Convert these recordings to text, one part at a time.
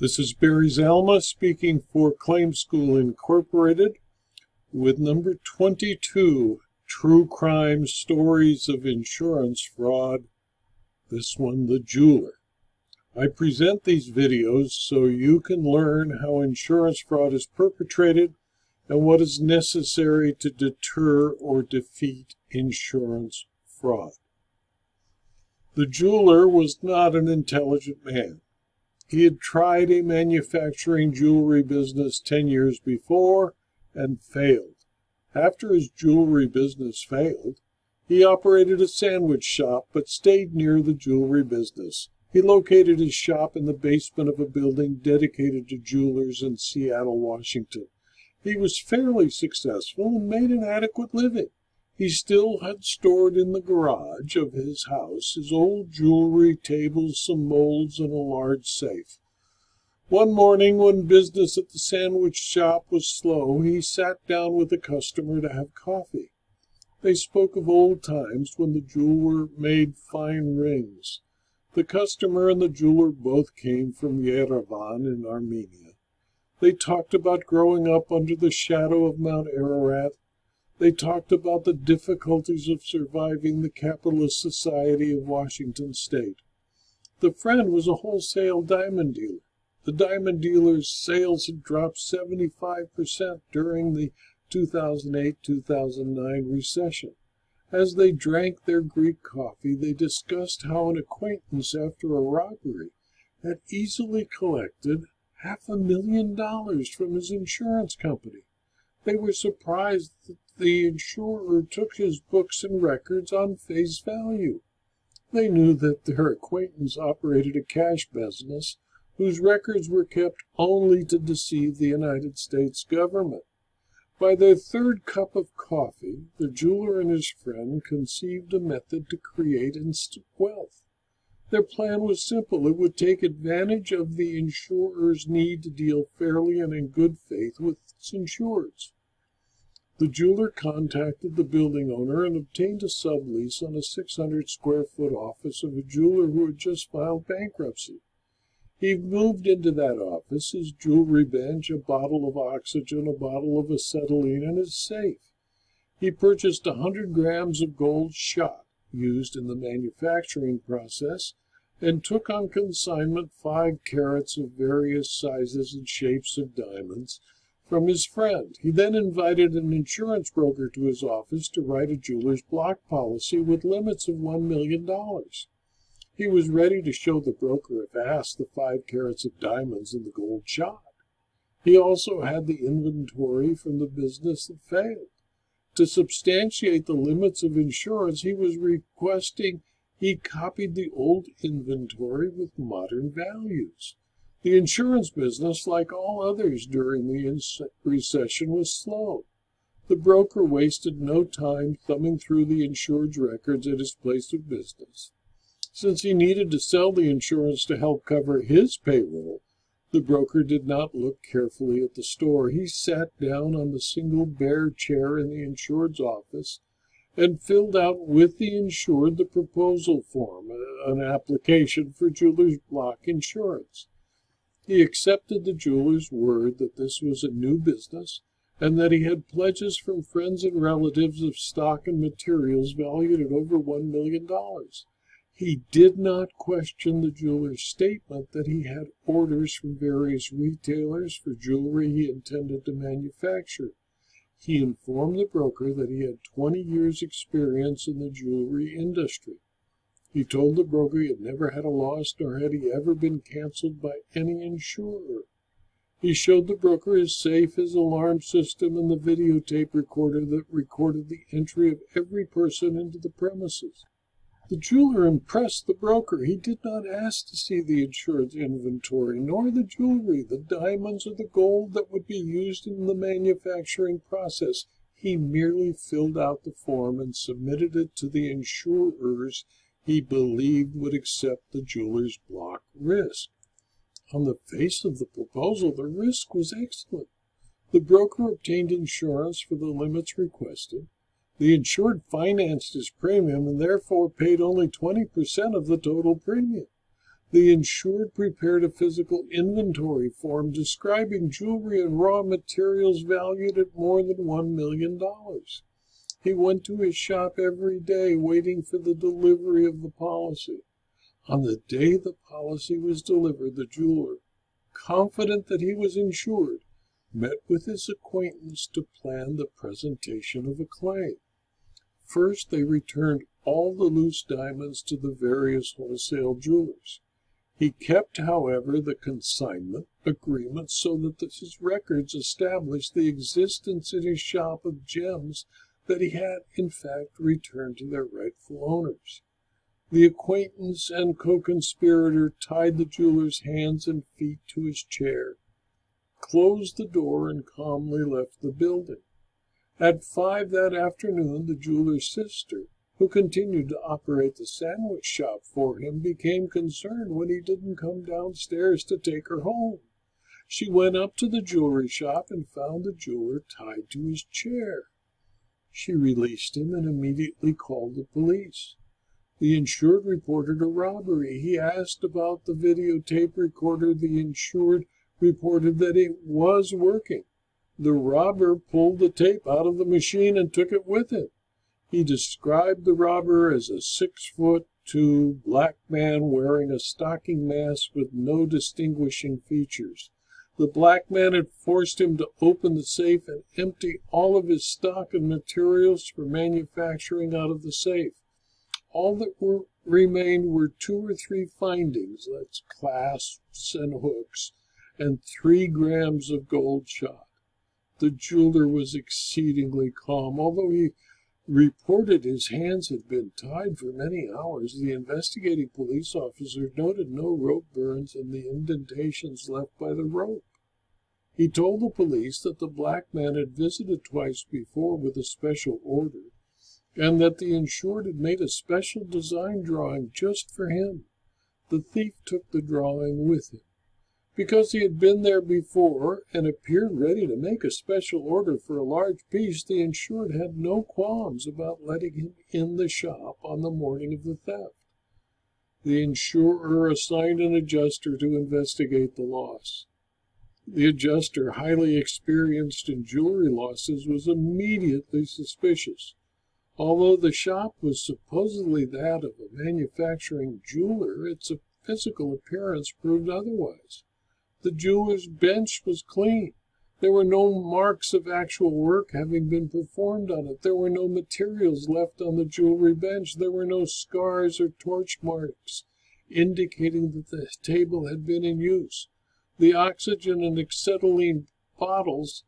This is Barry Zalma speaking for Claim School Incorporated with number 22 True Crime Stories of Insurance Fraud. This one, The Jeweler. I present these videos so you can learn how insurance fraud is perpetrated and what is necessary to deter or defeat insurance fraud. The jeweler was not an intelligent man. He had tried a manufacturing jewelry business 10 years before and failed. After his jewelry business failed, he operated a sandwich shop but stayed near the jewelry business. He located his shop in the basement of a building dedicated to jewelers in Seattle, Washington. He was fairly successful and made an adequate living. He still had stored in the garage of his house his old jewelry, tables, some molds, and a large safe. One morning, when business at the sandwich shop was slow, he sat down with a customer to have coffee. They spoke of old times when the jeweler made fine rings. The customer and the jeweler both came from Yerevan in Armenia. They talked about growing up under the shadow of Mount Ararat they talked about the difficulties of surviving the capitalist society of Washington state. The friend was a wholesale diamond dealer. The diamond dealer's sales had dropped 75% during the 2008-2009 recession. As they drank their Greek coffee, they discussed how an acquaintance after a robbery had easily collected half a million dollars from his insurance company. They were surprised that the insurer took his books and records on face value. They knew that their acquaintance operated a cash business whose records were kept only to deceive the United States government. By their third cup of coffee, the jeweler and his friend conceived a method to create instant wealth. Their plan was simple. It would take advantage of the insurer's need to deal fairly and in good faith with its insureds. The jeweler contacted the building owner and obtained a sublease on a 600 square foot office of a jeweler who had just filed bankruptcy. He moved into that office his jewelry bench, a bottle of oxygen, a bottle of acetylene, and his safe. He purchased a hundred grams of gold shot used in the manufacturing process and took on consignment five carats of various sizes and shapes of diamonds from his friend. He then invited an insurance broker to his office to write a jeweler's block policy with limits of $1 million. He was ready to show the broker, if asked, the five carats of diamonds and the gold shot. He also had the inventory from the business that failed. To substantiate the limits of insurance, he was requesting he copied the old inventory with modern values. The insurance business, like all others during the recession, was slow. The broker wasted no time thumbing through the insured's records at his place of business. Since he needed to sell the insurance to help cover his payroll, the broker did not look carefully at the store. He sat down on the single bare chair in the insured's office and filled out with the insured the proposal form, uh, an application for jeweler's block insurance. He accepted the jeweler's word that this was a new business and that he had pledges from friends and relatives of stock and materials valued at over $1 million. He did not question the jeweler's statement that he had orders from various retailers for jewelry he intended to manufacture. He informed the broker that he had 20 years' experience in the jewelry industry. He told the broker he had never had a loss, nor had he ever been canceled by any insurer. He showed the broker his safe, his alarm system, and the videotape recorder that recorded the entry of every person into the premises. The jeweler impressed the broker. He did not ask to see the insurance inventory, nor the jewelry, the diamonds, or the gold that would be used in the manufacturing process. He merely filled out the form and submitted it to the insurers he believed would accept the jeweler's block risk. On the face of the proposal, the risk was excellent. The broker obtained insurance for the limits requested. The insured financed his premium and therefore paid only 20% of the total premium. The insured prepared a physical inventory form describing jewelry and raw materials valued at more than $1 million. He went to his shop every day waiting for the delivery of the policy. On the day the policy was delivered, the jeweler, confident that he was insured, met with his acquaintance to plan the presentation of a claim. First, they returned all the loose diamonds to the various wholesale jewelers. He kept, however, the consignment agreement so that his records established the existence in his shop of gems that he had in fact returned to their rightful owners. The acquaintance and co-conspirator tied the jeweler's hands and feet to his chair, closed the door, and calmly left the building. At five that afternoon, the jeweler's sister, who continued to operate the sandwich shop for him, became concerned when he didn't come downstairs to take her home. She went up to the jewelry shop and found the jeweler tied to his chair. She released him and immediately called the police. The insured reported a robbery. He asked about the videotape recorder. The insured reported that it was working. The robber pulled the tape out of the machine and took it with him. He described the robber as a six foot two black man wearing a stocking mask with no distinguishing features. The black man had forced him to open the safe and empty all of his stock and materials for manufacturing out of the safe. All that were, remained were two or three findings, that's clasps and hooks, and three grams of gold shot. The jeweler was exceedingly calm. Although he reported his hands had been tied for many hours, the investigating police officer noted no rope burns in the indentations left by the rope. He told the police that the black man had visited twice before with a special order and that the insured had made a special design drawing just for him. The thief took the drawing with him. Because he had been there before and appeared ready to make a special order for a large piece, the insured had no qualms about letting him in the shop on the morning of the theft. The insurer assigned an adjuster to investigate the loss. The adjuster, highly experienced in jewelry losses, was immediately suspicious. Although the shop was supposedly that of a manufacturing jeweler, its physical appearance proved otherwise. The jeweler's bench was clean. There were no marks of actual work having been performed on it. There were no materials left on the jewelry bench. There were no scars or torch marks indicating that the table had been in use. The oxygen and acetylene bottles,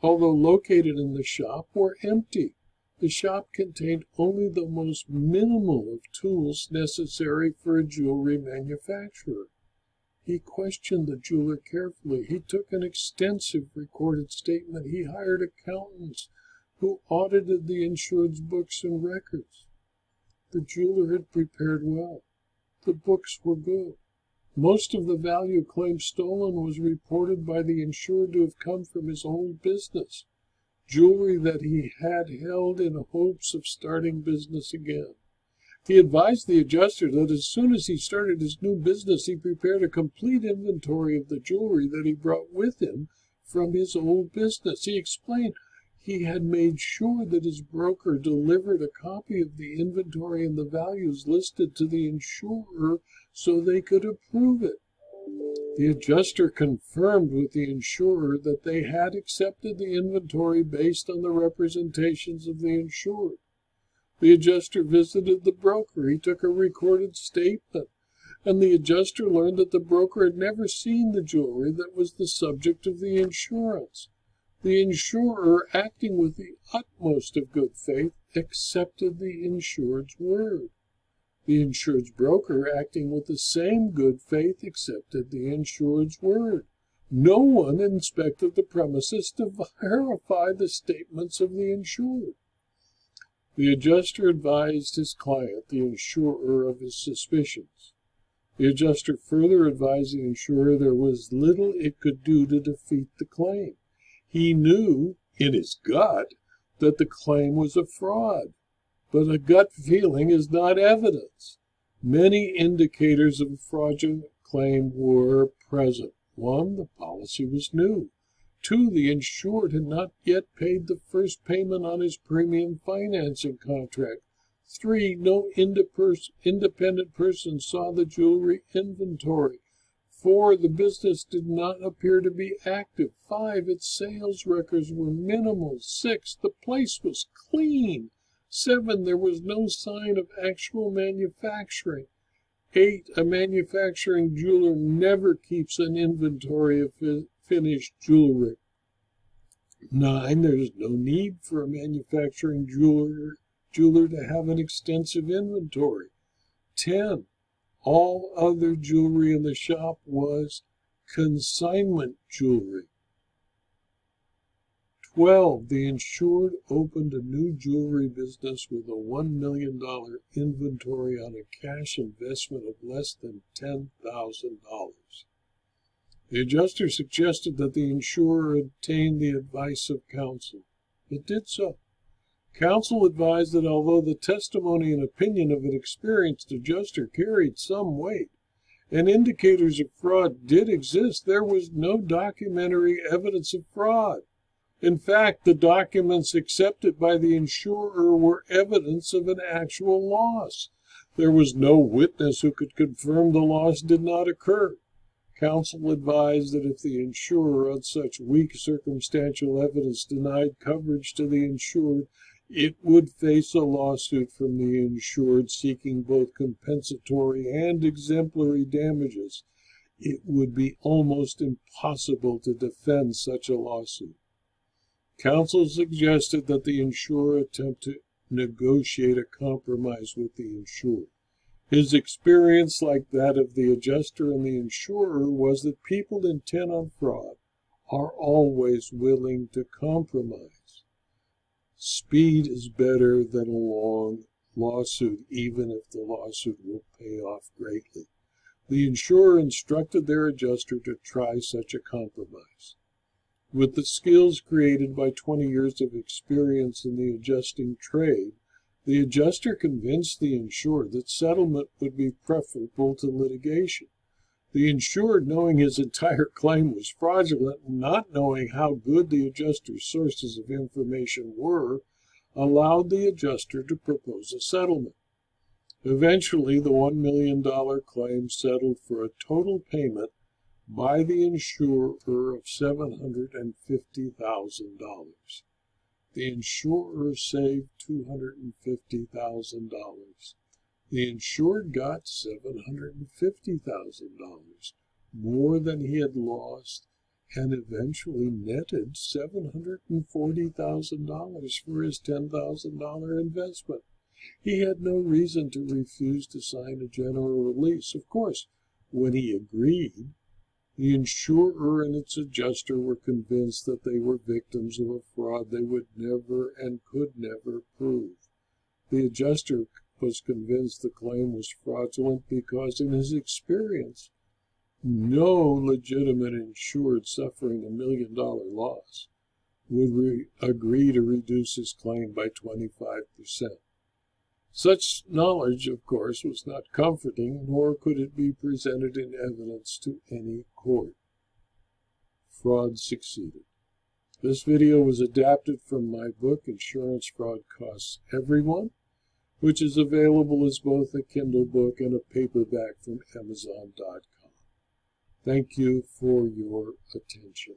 although located in the shop, were empty. The shop contained only the most minimal of tools necessary for a jewelry manufacturer. He questioned the jeweler carefully. He took an extensive recorded statement. He hired accountants who audited the insured's books and records. The jeweler had prepared well. The books were good. Most of the value claimed stolen was reported by the insured to have come from his old business jewelry that he had held in hopes of starting business again. He advised the adjuster that as soon as he started his new business, he prepared a complete inventory of the jewelry that he brought with him from his old business. He explained he had made sure that his broker delivered a copy of the inventory and the values listed to the insurer so they could approve it. The adjuster confirmed with the insurer that they had accepted the inventory based on the representations of the insured. The adjuster visited the broker. He took a recorded statement, and the adjuster learned that the broker had never seen the jewelry that was the subject of the insurance. The insurer, acting with the utmost of good faith, accepted the insured's word. The insured's broker, acting with the same good faith, accepted the insured's word. No one inspected the premises to verify the statements of the insured. The adjuster advised his client, the insurer, of his suspicions. The adjuster further advised the insurer there was little it could do to defeat the claim. He knew, in his gut, that the claim was a fraud. But a gut feeling is not evidence. Many indicators of a fraudulent claim were present. One, the policy was new. Two, the insured had not yet paid the first payment on his premium financing contract. Three, no independent person saw the jewelry inventory. Four, the business did not appear to be active. Five, its sales records were minimal. Six, the place was clean. Seven, there was no sign of actual manufacturing. Eight, a manufacturing jeweler never keeps an inventory of finished jewelry. Nine, there is no need for a manufacturing jeweler, jeweler to have an extensive inventory. Ten, all other jewelry in the shop was consignment jewelry. 12. The insured opened a new jewelry business with a $1 million inventory on a cash investment of less than $10,000. The adjuster suggested that the insurer obtain the advice of counsel. It did so. Counsel advised that although the testimony and opinion of an experienced adjuster carried some weight, and indicators of fraud did exist, there was no documentary evidence of fraud. In fact, the documents accepted by the insurer were evidence of an actual loss. There was no witness who could confirm the loss did not occur. Counsel advised that if the insurer on such weak circumstantial evidence denied coverage to the insured, it would face a lawsuit from the insured seeking both compensatory and exemplary damages. It would be almost impossible to defend such a lawsuit. Counsel suggested that the insurer attempt to negotiate a compromise with the insured. His experience, like that of the adjuster and the insurer, was that people intent on fraud are always willing to compromise. Speed is better than a long lawsuit, even if the lawsuit will pay off greatly. The insurer instructed their adjuster to try such a compromise. With the skills created by 20 years of experience in the adjusting trade, the adjuster convinced the insured that settlement would be preferable to litigation. The insured, knowing his entire claim was fraudulent and not knowing how good the adjuster's sources of information were, allowed the adjuster to propose a settlement. Eventually, the $1 million claim settled for a total payment by the insurer of $750,000. The insurer saved $250,000. The insured got $750,000, more than he had lost, and eventually netted $740,000 for his $10,000 investment. He had no reason to refuse to sign a general release. Of course, when he agreed, the insurer and its adjuster were convinced that they were victims of a fraud they would never and could never prove. The adjuster was convinced the claim was fraudulent because, in his experience, no legitimate insured suffering a million dollar loss would agree to reduce his claim by 25%. Such knowledge, of course, was not comforting, nor could it be presented in evidence to any court. Fraud succeeded. This video was adapted from my book, Insurance Fraud Costs Everyone, which is available as both a Kindle book and a paperback from Amazon.com. Thank you for your attention.